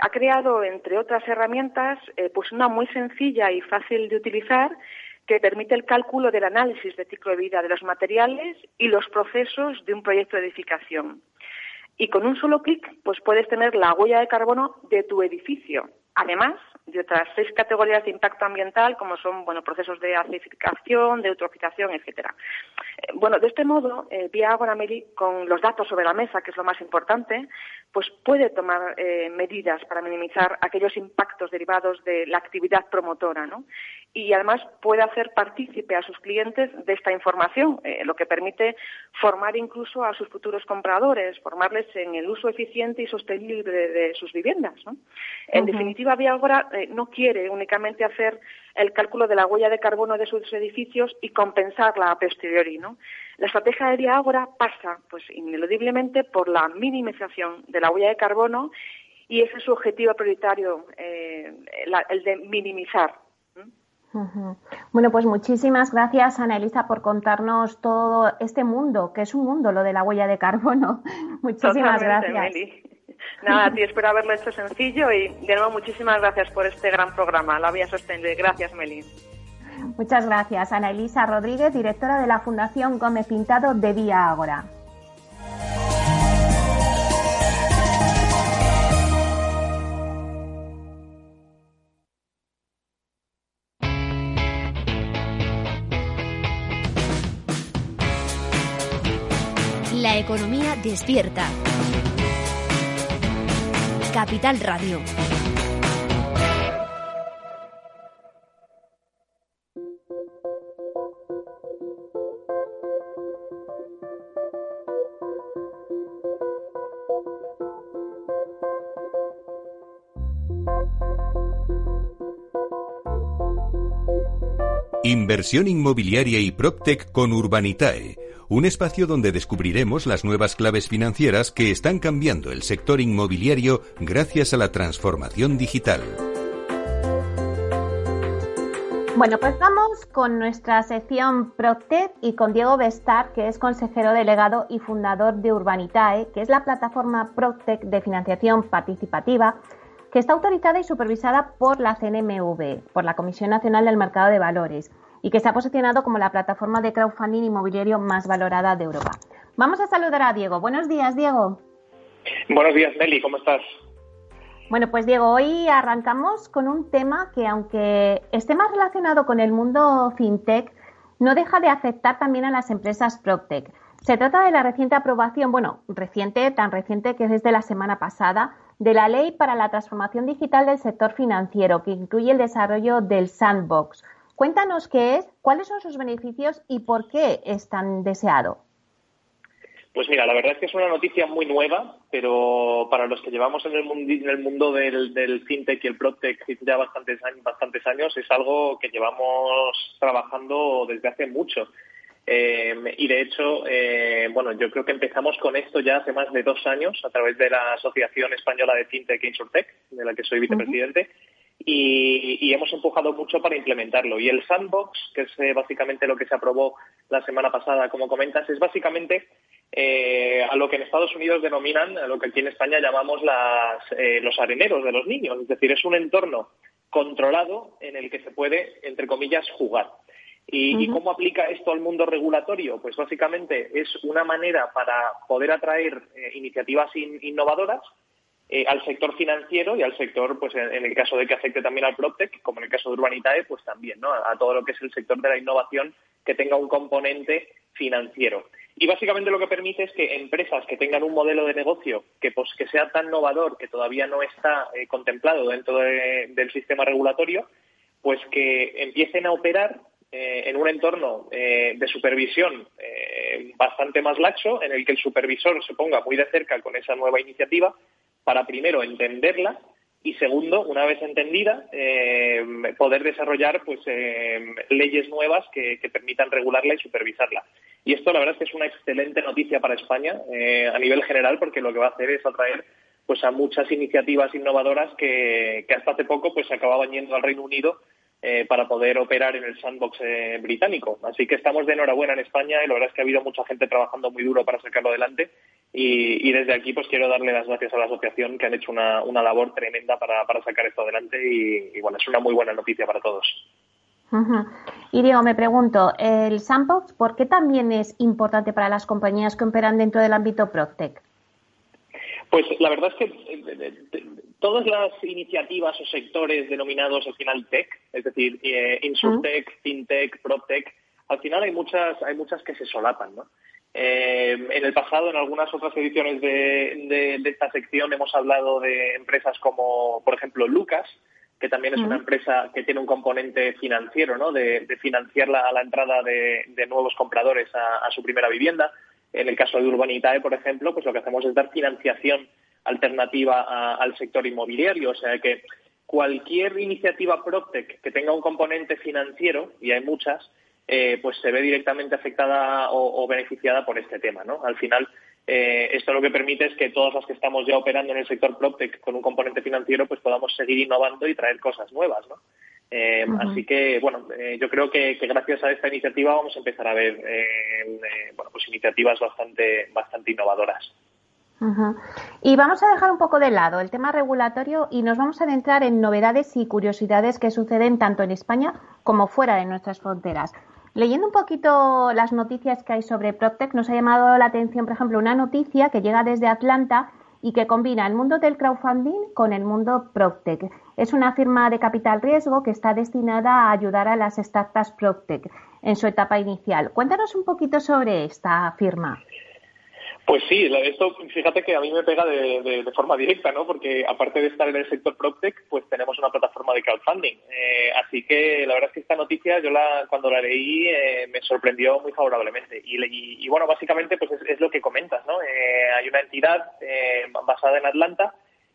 ha creado, entre otras herramientas, pues una muy sencilla y fácil de utilizar que permite el cálculo del análisis de ciclo de vida de los materiales y los procesos de un proyecto de edificación. Y con un solo clic, pues puedes tener la huella de carbono de tu edificio. Además, de otras seis categorías de impacto ambiental, como son bueno, procesos de acidificación, de eutrofización, etcétera. Eh, bueno, de este modo, eh, Vía Agora con los datos sobre la mesa, que es lo más importante, pues puede tomar eh, medidas para minimizar aquellos impactos derivados de la actividad promotora, ¿no? Y además puede hacer partícipe a sus clientes de esta información, eh, lo que permite formar incluso a sus futuros compradores, formarles en el uso eficiente y sostenible de, sus viviendas, ¿no? En definitiva, Vía Agora eh, no quiere únicamente hacer el cálculo de la huella de carbono de sus edificios y compensarla a posteriori. ¿no? La estrategia de Agora pasa, pues, ineludiblemente por la minimización de la huella de carbono y ese es su objetivo prioritario, eh, el de minimizar. Bueno, pues muchísimas gracias, Ana Elisa, por contarnos todo este mundo, que es un mundo lo de la huella de carbono. [LAUGHS] Muchísimas gracias. Nada, a ti espero haberlo hecho sencillo y de nuevo muchísimas gracias por este gran programa, La Vía Sostenible. Gracias, Meli. Muchas gracias, Ana Elisa Rodríguez, directora de la Fundación Gómez Pintado de Vía Ágora. La economía despierta. Capital Radio. Inversión inmobiliaria y PropTech con Urbanitae un espacio donde descubriremos las nuevas claves financieras que están cambiando el sector inmobiliario gracias a la transformación digital. Bueno, pues vamos con nuestra sección ProTech y con Diego Bestar, que es consejero delegado y fundador de Urbanitae, que es la plataforma ProTech de financiación participativa que está autorizada y supervisada por la CNMV, por la Comisión Nacional del Mercado de Valores y que se ha posicionado como la plataforma de crowdfunding inmobiliario más valorada de Europa. Vamos a saludar a Diego. Buenos días, Diego. Buenos días, Meli. ¿Cómo estás? Bueno, pues Diego, hoy arrancamos con un tema que aunque esté más relacionado con el mundo fintech, no deja de afectar también a las empresas PropTech. Se trata de la reciente aprobación, bueno, reciente, tan reciente que es desde la semana pasada, de la Ley para la Transformación Digital del Sector Financiero, que incluye el desarrollo del Sandbox, Cuéntanos qué es, cuáles son sus beneficios y por qué es tan deseado. Pues mira, la verdad es que es una noticia muy nueva, pero para los que llevamos en el mundo, en el mundo del, fintech y el protech ya bastantes años, bastantes años, es algo que llevamos trabajando desde hace mucho. Eh, y de hecho, eh, bueno, yo creo que empezamos con esto ya hace más de dos años a través de la Asociación Española de Fintech e Insurtech, de la que soy vicepresidente y, hemos empujado mucho para implementarlo. Y el sandbox, que es eh, básicamente lo que se aprobó la semana pasada, como comentas, es básicamente eh, a lo que en Estados Unidos denominan, a lo que aquí en España llamamos las, eh, los areneros de los niños. Es decir, es un entorno controlado en el que se puede, entre comillas, jugar. ¿Y, ¿Y, cómo aplica esto al mundo regulatorio? Pues básicamente es una manera para poder atraer iniciativas innovadoras eh, al sector financiero y al sector, pues en, el caso de que afecte también al PropTech, como en el caso de Urbanitae, pues también, ¿no? A, todo lo que es el sector de la innovación que tenga un componente financiero. Y básicamente lo que permite es que empresas que tengan un modelo de negocio que, pues, que sea tan innovador, que todavía no está eh, contemplado dentro del sistema regulatorio, pues que empiecen a operar eh, en un entorno eh, de supervisión bastante más laxo, en el que el supervisor se ponga muy de cerca con esa nueva iniciativa para primero entenderla y segundo, una vez entendida, eh, poder desarrollar pues eh, leyes nuevas que, permitan regularla y supervisarla. Y esto la verdad es que es una excelente noticia para España eh, a nivel general porque lo que va a hacer es atraer pues a muchas iniciativas innovadoras que, hasta hace poco pues acababan yendo al Reino Unido para poder operar en el sandbox británico. Así que estamos de enhorabuena en España y la verdad es que ha habido mucha gente trabajando muy duro para sacarlo adelante y, desde aquí pues quiero darle las gracias a la asociación que han hecho una, una labor tremenda para, para, sacar esto adelante y, bueno, es una muy buena noticia para todos. Y Diego, me pregunto, ¿el sandbox por qué también es importante para las compañías que operan dentro del ámbito PropTech? Pues la verdad es que eh, todas las iniciativas o sectores denominados al final tech, es decir, eh, insurtech, fintech, proptech, al final hay muchas, hay muchas que se solapan, ¿no? Eh, en el pasado, en algunas otras ediciones de, esta sección, hemos hablado de empresas como, por ejemplo, Lucas, que también es una empresa que tiene un componente financiero, ¿no? De, financiar la, la entrada de, nuevos compradores a, su primera vivienda. En el caso de Urbanitae, por ejemplo, pues lo que hacemos es dar financiación alternativa al sector inmobiliario. O sea que cualquier iniciativa PropTech que tenga un componente financiero, y hay muchas, eh, pues se ve directamente afectada o, beneficiada por este tema, ¿no? Al final, eh, esto lo que permite es que todas las que estamos ya operando en el sector PropTech con un componente financiero, pues podamos seguir innovando y traer cosas nuevas, ¿no? Eh, así que, bueno, yo creo que, gracias a esta iniciativa vamos a empezar a ver, bueno, pues iniciativas bastante, bastante innovadoras. Y vamos a dejar un poco de lado el tema regulatorio y nos vamos a adentrar en novedades y curiosidades que suceden tanto en España como fuera de nuestras fronteras. Leyendo un poquito las noticias que hay sobre PropTech, nos ha llamado la atención, por ejemplo, una noticia que llega desde Atlanta y que combina el mundo del crowdfunding con el mundo PropTech. Es una firma de capital riesgo que está destinada a ayudar a las startups PropTech en su etapa inicial. Cuéntanos un poquito sobre esta firma. Pues sí, esto fíjate que a mí me pega de, forma directa, ¿no? Porque aparte de estar en el sector PropTech, pues tenemos una plataforma de crowdfunding. Eh, así que la verdad es que esta noticia, yo la cuando la leí eh, me sorprendió muy favorablemente. Y, bueno, básicamente pues es, lo que comentas, ¿no? Eh, hay una entidad basada en Atlanta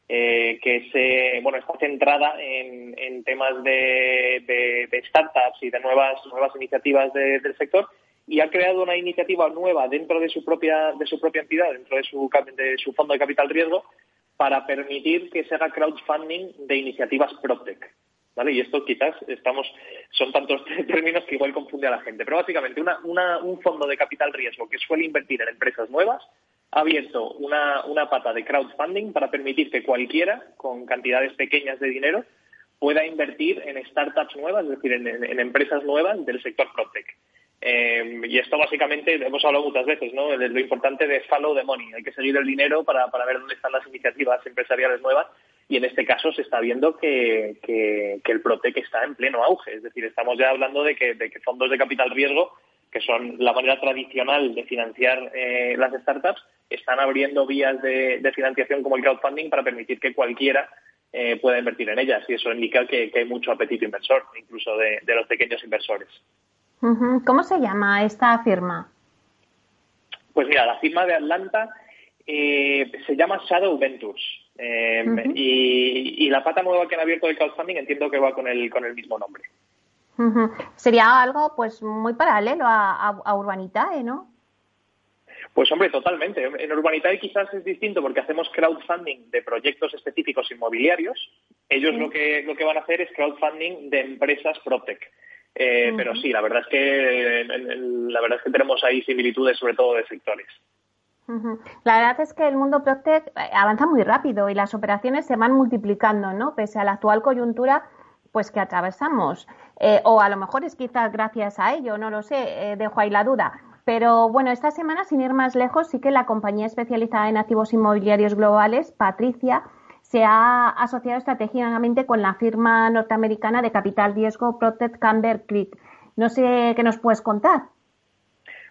que se bueno está centrada en, temas de, startups y de nuevas nuevas iniciativas del sector y ha creado una iniciativa nueva dentro de su propia de su propia entidad, dentro de su, de su fondo de capital riesgo, para permitir que se haga crowdfunding de iniciativas PropTech. ¿Vale? Y esto quizás estamos, son tantos [LAUGHS] términos que igual confunde a la gente. Pero básicamente un fondo de capital riesgo que suele invertir en empresas nuevas ha abierto una, pata de crowdfunding para permitir que cualquiera con cantidades pequeñas de dinero pueda invertir en startups nuevas, es decir, en, empresas nuevas del sector PropTech. Eh, y esto básicamente, hemos hablado muchas veces, ¿no? Lo importante de follow the money. Hay que seguir el dinero para, para ver dónde están las iniciativas empresariales nuevas. Y en este caso se está viendo que, que, el Protec está en pleno auge. Es decir, estamos ya hablando de que, de que fondos de capital riesgo, que son la manera tradicional de financiar eh, las startups, están abriendo vías de, financiación como el crowdfunding para permitir que cualquiera eh, pueda invertir en ellas. Y eso indica que, hay mucho apetito inversor, incluso de los pequeños inversores. ¿Cómo se llama esta firma? Pues mira, la firma de Atlanta eh, se llama Shadow Ventures. Eh, y, la pata nueva que han abierto de crowdfunding entiendo que va con el, con el mismo nombre. Sería algo pues muy paralelo a, a, Urbanitae, ¿no? Pues hombre, totalmente. En Urbanitae quizás es distinto porque hacemos crowdfunding de proyectos específicos inmobiliarios. Ellos lo, que, lo que van a hacer es crowdfunding de empresas PropTech. Eh, pero sí, la verdad es que la verdad es que tenemos ahí similitudes, sobre todo de sectores. La verdad es que el mundo PropTech eh, avanza muy rápido y las operaciones se van multiplicando, ¿no? Pese a la actual coyuntura, pues que atravesamos. Eh, o a lo mejor es quizás gracias a ello, no lo sé, dejo ahí la duda. Pero bueno, esta semana, sin ir más lejos, sí que la compañía especializada en activos inmobiliarios globales, Patricia, se ha asociado estratégicamente con la firma norteamericana de capital riesgo Protect Camber Creek. No sé qué nos puedes contar.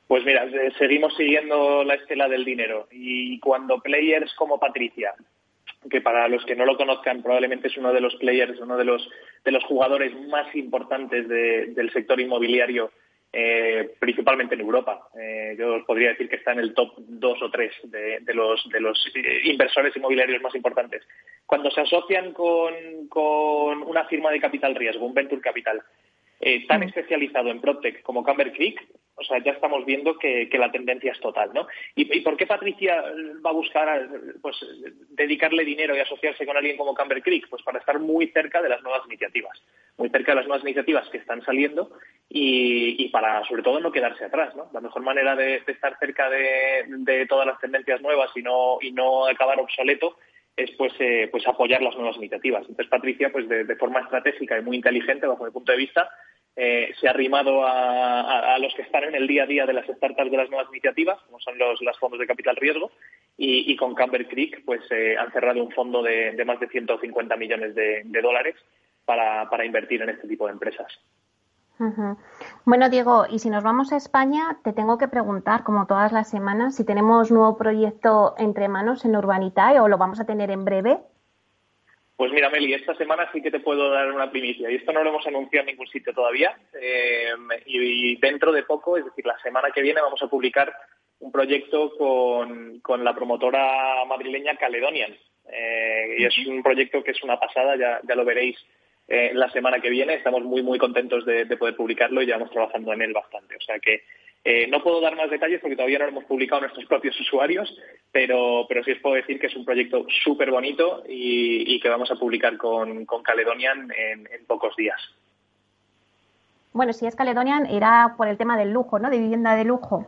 Pues mira, seguimos siguiendo la estela del dinero y cuando players como Patricia, que para los que no lo conozcan probablemente es uno de los players, uno de los, de los jugadores más importantes del sector inmobiliario, eh, principalmente en Europa. Eh, yo os podría decir que está en el top dos o tres de, los, de los eh, inversores inmobiliarios más importantes. Cuando se asocian con, con una firma de capital riesgo, un venture capital, eh, tan mm. especializado en PropTech como Camber Creek, o sea, ya estamos viendo que, la tendencia es total, ¿no? ¿Y, por qué Patricia va a buscar pues, dedicarle dinero y asociarse con alguien como Camber Creek? Pues para estar muy cerca de las nuevas iniciativas, muy cerca de las nuevas iniciativas que están saliendo y, para, sobre todo, no quedarse atrás, ¿no? La mejor manera de, estar cerca de, todas las tendencias nuevas y no, y no acabar obsoleto es pues, eh, pues apoyar las nuevas iniciativas. Entonces, Patricia, pues de, forma estratégica y muy inteligente, bajo mi punto de vista, eh, se ha arrimado a, los que están en el día a día de las startups de las nuevas iniciativas, como son los, fondos de capital riesgo, y, con Camber Creek pues eh, han cerrado un fondo de, más de 150 millones de, dólares para, invertir en este tipo de empresas. Bueno, Diego, y si nos vamos a España, te tengo que preguntar, como todas las semanas, si tenemos nuevo proyecto entre manos en Urbanitae o lo vamos a tener en breve. Pues mira, Meli, esta semana sí que te puedo dar una primicia y esto no lo hemos anunciado en ningún sitio todavía. Eh, y, dentro de poco, es decir, la semana que viene, vamos a publicar un proyecto con, la promotora madrileña Caledonian. Eh, y es un proyecto que es una pasada, ya, ya lo veréis eh, la semana que viene. Estamos muy, muy contentos de, poder publicarlo y llevamos trabajando en él bastante. O sea que eh, no puedo dar más detalles porque todavía no lo hemos publicado nuestros propios usuarios, pero, pero sí os puedo decir que es un proyecto súper bonito y, que vamos a publicar con, Caledonian en, en pocos días. Bueno, si es Caledonian, era por el tema del lujo, ¿no? De vivienda de lujo.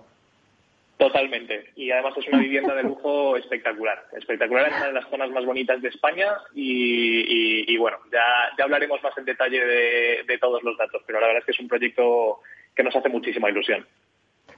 Totalmente. Y además es una [LAUGHS] vivienda de lujo espectacular. Espectacular en una de las zonas más bonitas de España. Y, bueno, ya, ya, hablaremos más en detalle de todos los datos. Pero la verdad es que es un proyecto que nos hace muchísima ilusión.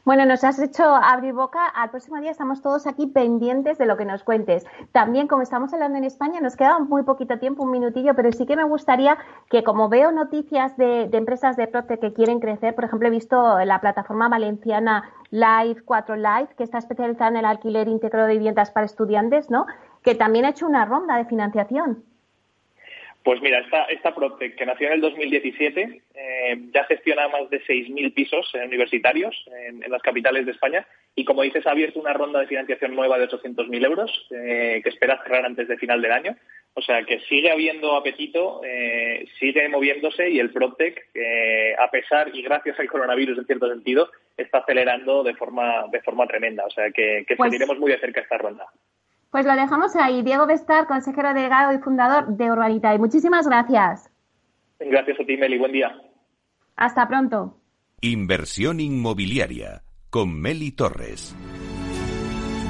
Bueno, nos has hecho abrir boca. Al próximo día estamos todos aquí pendientes de lo que nos cuentes. También, como estamos hablando en España, nos queda muy poquito tiempo, un minutillo, pero sí que me gustaría que, como veo noticias de, empresas de Prote que quieren crecer, por ejemplo, he visto la plataforma valenciana Live 4 Live, que está especializada en el alquiler íntegro de viviendas para estudiantes, ¿no? Que también ha hecho una ronda de financiación. Pues mira, esta, esta Protec, que nació en el 2017, eh, ya gestiona más de 6.000 pisos universitarios en, las capitales de España y, como dices, ha abierto una ronda de financiación nueva de 800.000 euros eh, que espera cerrar antes de final del año. O sea, que sigue habiendo apetito, eh, sigue moviéndose y el Protec, a pesar y gracias al coronavirus en cierto sentido, está acelerando de forma, de forma tremenda. O sea, que, que pues seguiremos muy de cerca esta ronda. Pues lo dejamos ahí. Diego Bestar, consejero delegado y fundador de Urbanita. Y muchísimas gracias. Gracias a ti, Meli. Buen día. Hasta pronto. Inversión inmobiliaria con Meli Torres.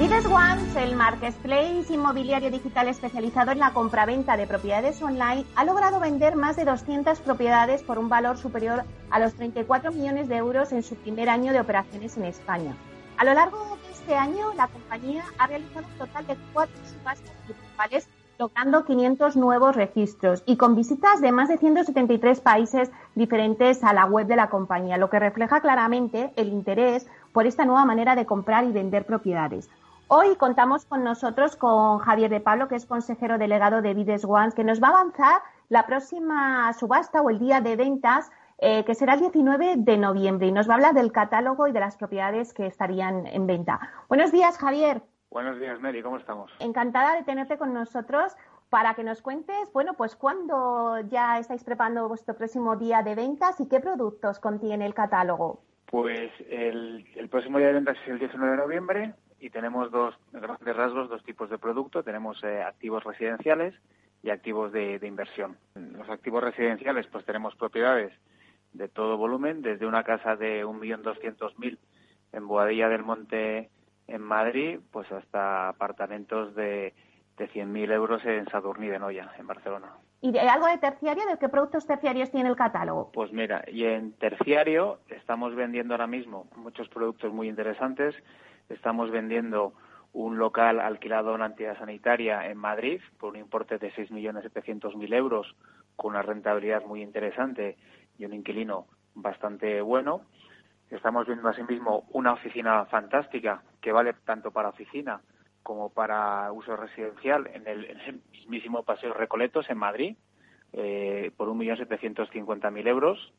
Vides One, el marketplace inmobiliario digital especializado en la compraventa de propiedades online, ha logrado vender más de 200 propiedades por un valor superior a los 34 millones de euros en su primer año de operaciones en España. A lo largo este año la compañía ha realizado un total de cuatro subastas principales, logrando 500 nuevos registros y con visitas de más de 173 países diferentes a la web de la compañía, lo que refleja claramente el interés por esta nueva manera de comprar y vender propiedades. Hoy contamos con nosotros con Javier de Pablo, que es consejero delegado de Vides One, que nos va a avanzar la próxima subasta o el día de ventas eh, que será el 19 de noviembre y nos va a hablar del catálogo y de las propiedades que estarían en venta. Buenos días, Javier. Buenos días, Mary, ¿cómo estamos? Encantada de tenerte con nosotros para que nos cuentes, bueno, pues cuándo ya estáis preparando vuestro próximo día de ventas y qué productos contiene el catálogo. Pues el, próximo día de ventas es el 19 de noviembre y tenemos dos grandes rasgos, dos tipos de producto. Tenemos eh, activos residenciales y activos de, de, inversión. Los activos residenciales, pues tenemos propiedades de todo volumen, desde una casa de 1.200.000 en Boadilla del Monte en Madrid, pues hasta apartamentos de, de 100.000 euros en Sadurní de Noya, en Barcelona. ¿Y algo de terciario? ¿De qué productos terciarios tiene el catálogo? Pues mira, y en terciario estamos vendiendo ahora mismo muchos productos muy interesantes. Estamos vendiendo un local alquilado en una entidad sanitaria en Madrid por un importe de 6.700.000 euros con una rentabilidad muy interesante y un inquilino bastante bueno. Estamos viendo asimismo una oficina fantástica que vale tanto para oficina como para uso residencial en el, mismísimo Paseo Recoletos en Madrid eh, por 1.750.000 euros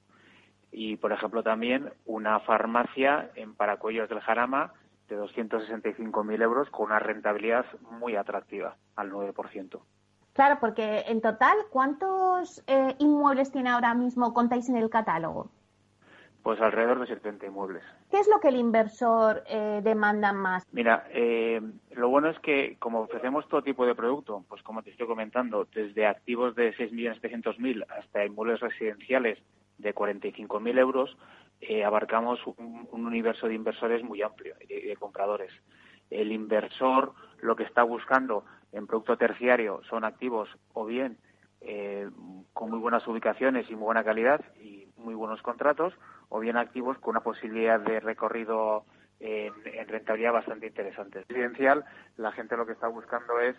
y, por ejemplo, también una farmacia en Paracuellos del Jarama de 265.000 euros con una rentabilidad muy atractiva, al 9%. Claro, porque en total, ¿cuántos eh, inmuebles tiene ahora mismo, contáis en el catálogo? Pues alrededor de 70 inmuebles. ¿Qué es lo que el inversor eh, demanda más? Mira, eh, lo bueno es que como ofrecemos todo tipo de producto, pues como te estoy comentando, desde activos de 6.700.000 hasta inmuebles residenciales de 45.000 euros, eh, abarcamos un, universo de inversores muy amplio y de, compradores. El inversor lo que está buscando en producto terciario son activos o bien con muy buenas ubicaciones y muy buena calidad y muy buenos contratos, o bien activos con una posibilidad de recorrido en, rentabilidad bastante interesante. Residencial, la gente lo que está buscando es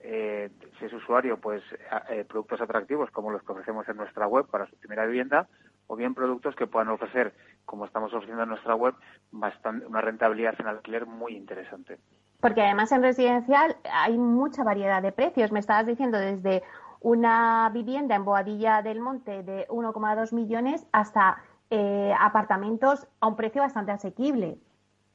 eh, si es usuario, pues eh, productos atractivos como los que ofrecemos en nuestra web para su primera vivienda, o bien productos que puedan ofrecer, como estamos ofreciendo en nuestra web, bastante, una rentabilidad en alquiler muy interesante. Porque además en residencial hay mucha variedad de precios. Me estabas diciendo desde una vivienda en Boadilla del Monte de 1,2 millones hasta eh, apartamentos a un precio bastante asequible.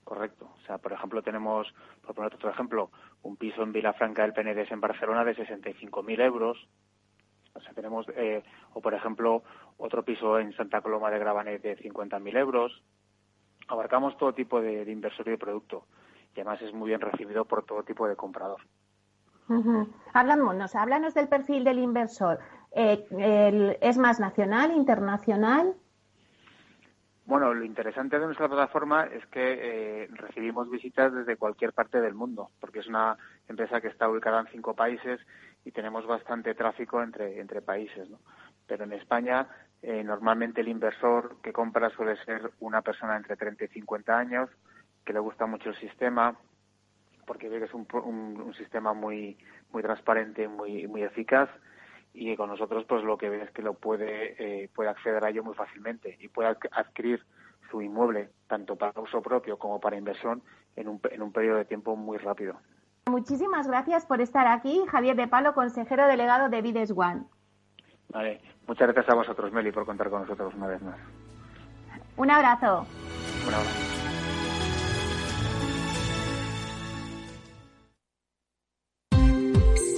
Correcto. O sea, por ejemplo, tenemos, por poner otro ejemplo, un piso en Vilafranca del Penedés en Barcelona de 65.000 euros. O sea, tenemos, eh, o por ejemplo, otro piso en Santa Coloma de Gravanet de 50.000 euros. Abarcamos todo tipo de, inversor y de producto. Y además es muy bien recibido por todo tipo de comprador. Háblanos, háblanos del perfil del inversor. Eh, ¿Es más nacional, internacional? Bueno, lo interesante de nuestra plataforma es que eh, recibimos visitas desde cualquier parte del mundo, porque es una empresa que está ubicada en cinco países y tenemos bastante tráfico entre, entre países. ¿no? Pero en España, eh, normalmente el inversor que compra suele ser una persona entre 30 y 50 años, que le gusta mucho el sistema, porque ve que es un, un, sistema muy, muy transparente, muy, muy eficaz y con nosotros pues lo que ves es que lo puede, eh, puede acceder a ello muy fácilmente y puede adquirir su inmueble tanto para uso propio como para inversión en un, en un periodo de tiempo muy rápido. Muchísimas gracias por estar aquí, Javier de Palo, consejero delegado de Vides One. Vale, muchas gracias a vosotros, Meli, por contar con nosotros una vez más. Un abrazo. Un abrazo.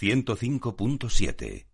105.7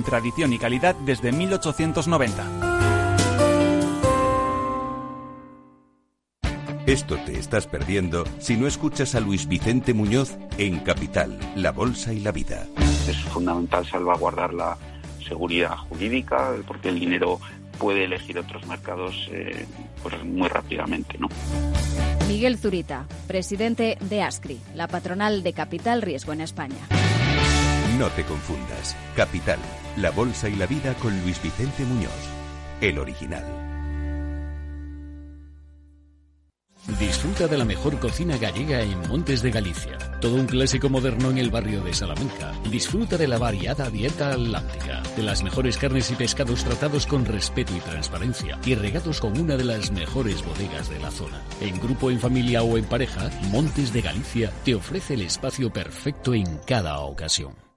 con tradición y calidad desde 1890. Esto te estás perdiendo si no escuchas a Luis Vicente Muñoz en Capital, La Bolsa y la Vida. Es fundamental salvaguardar la seguridad jurídica porque el dinero puede elegir otros mercados eh, pues muy rápidamente. ¿no? Miguel Zurita, presidente de ASCRI, la patronal de Capital Riesgo en España. No te confundas. Capital, la bolsa y la vida con Luis Vicente Muñoz, el original. Disfruta de la mejor cocina gallega en Montes de Galicia. Todo un clásico moderno en el barrio de Salamanca. Disfruta de la variada dieta atlántica, de las mejores carnes y pescados tratados con respeto y transparencia y regados con una de las mejores bodegas de la zona. En grupo, en familia o en pareja, Montes de Galicia te ofrece el espacio perfecto en cada ocasión.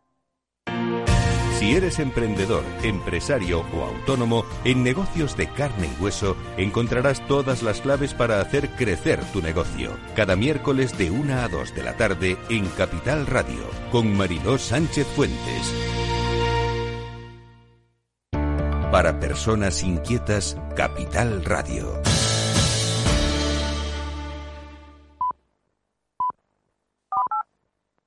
Si eres emprendedor, empresario o autónomo, en negocios de carne y hueso encontrarás todas las claves para hacer crecer tu negocio. Cada miércoles de 1 a 2 de la tarde en Capital Radio, con Mariló Sánchez Fuentes. Para personas inquietas, Capital Radio.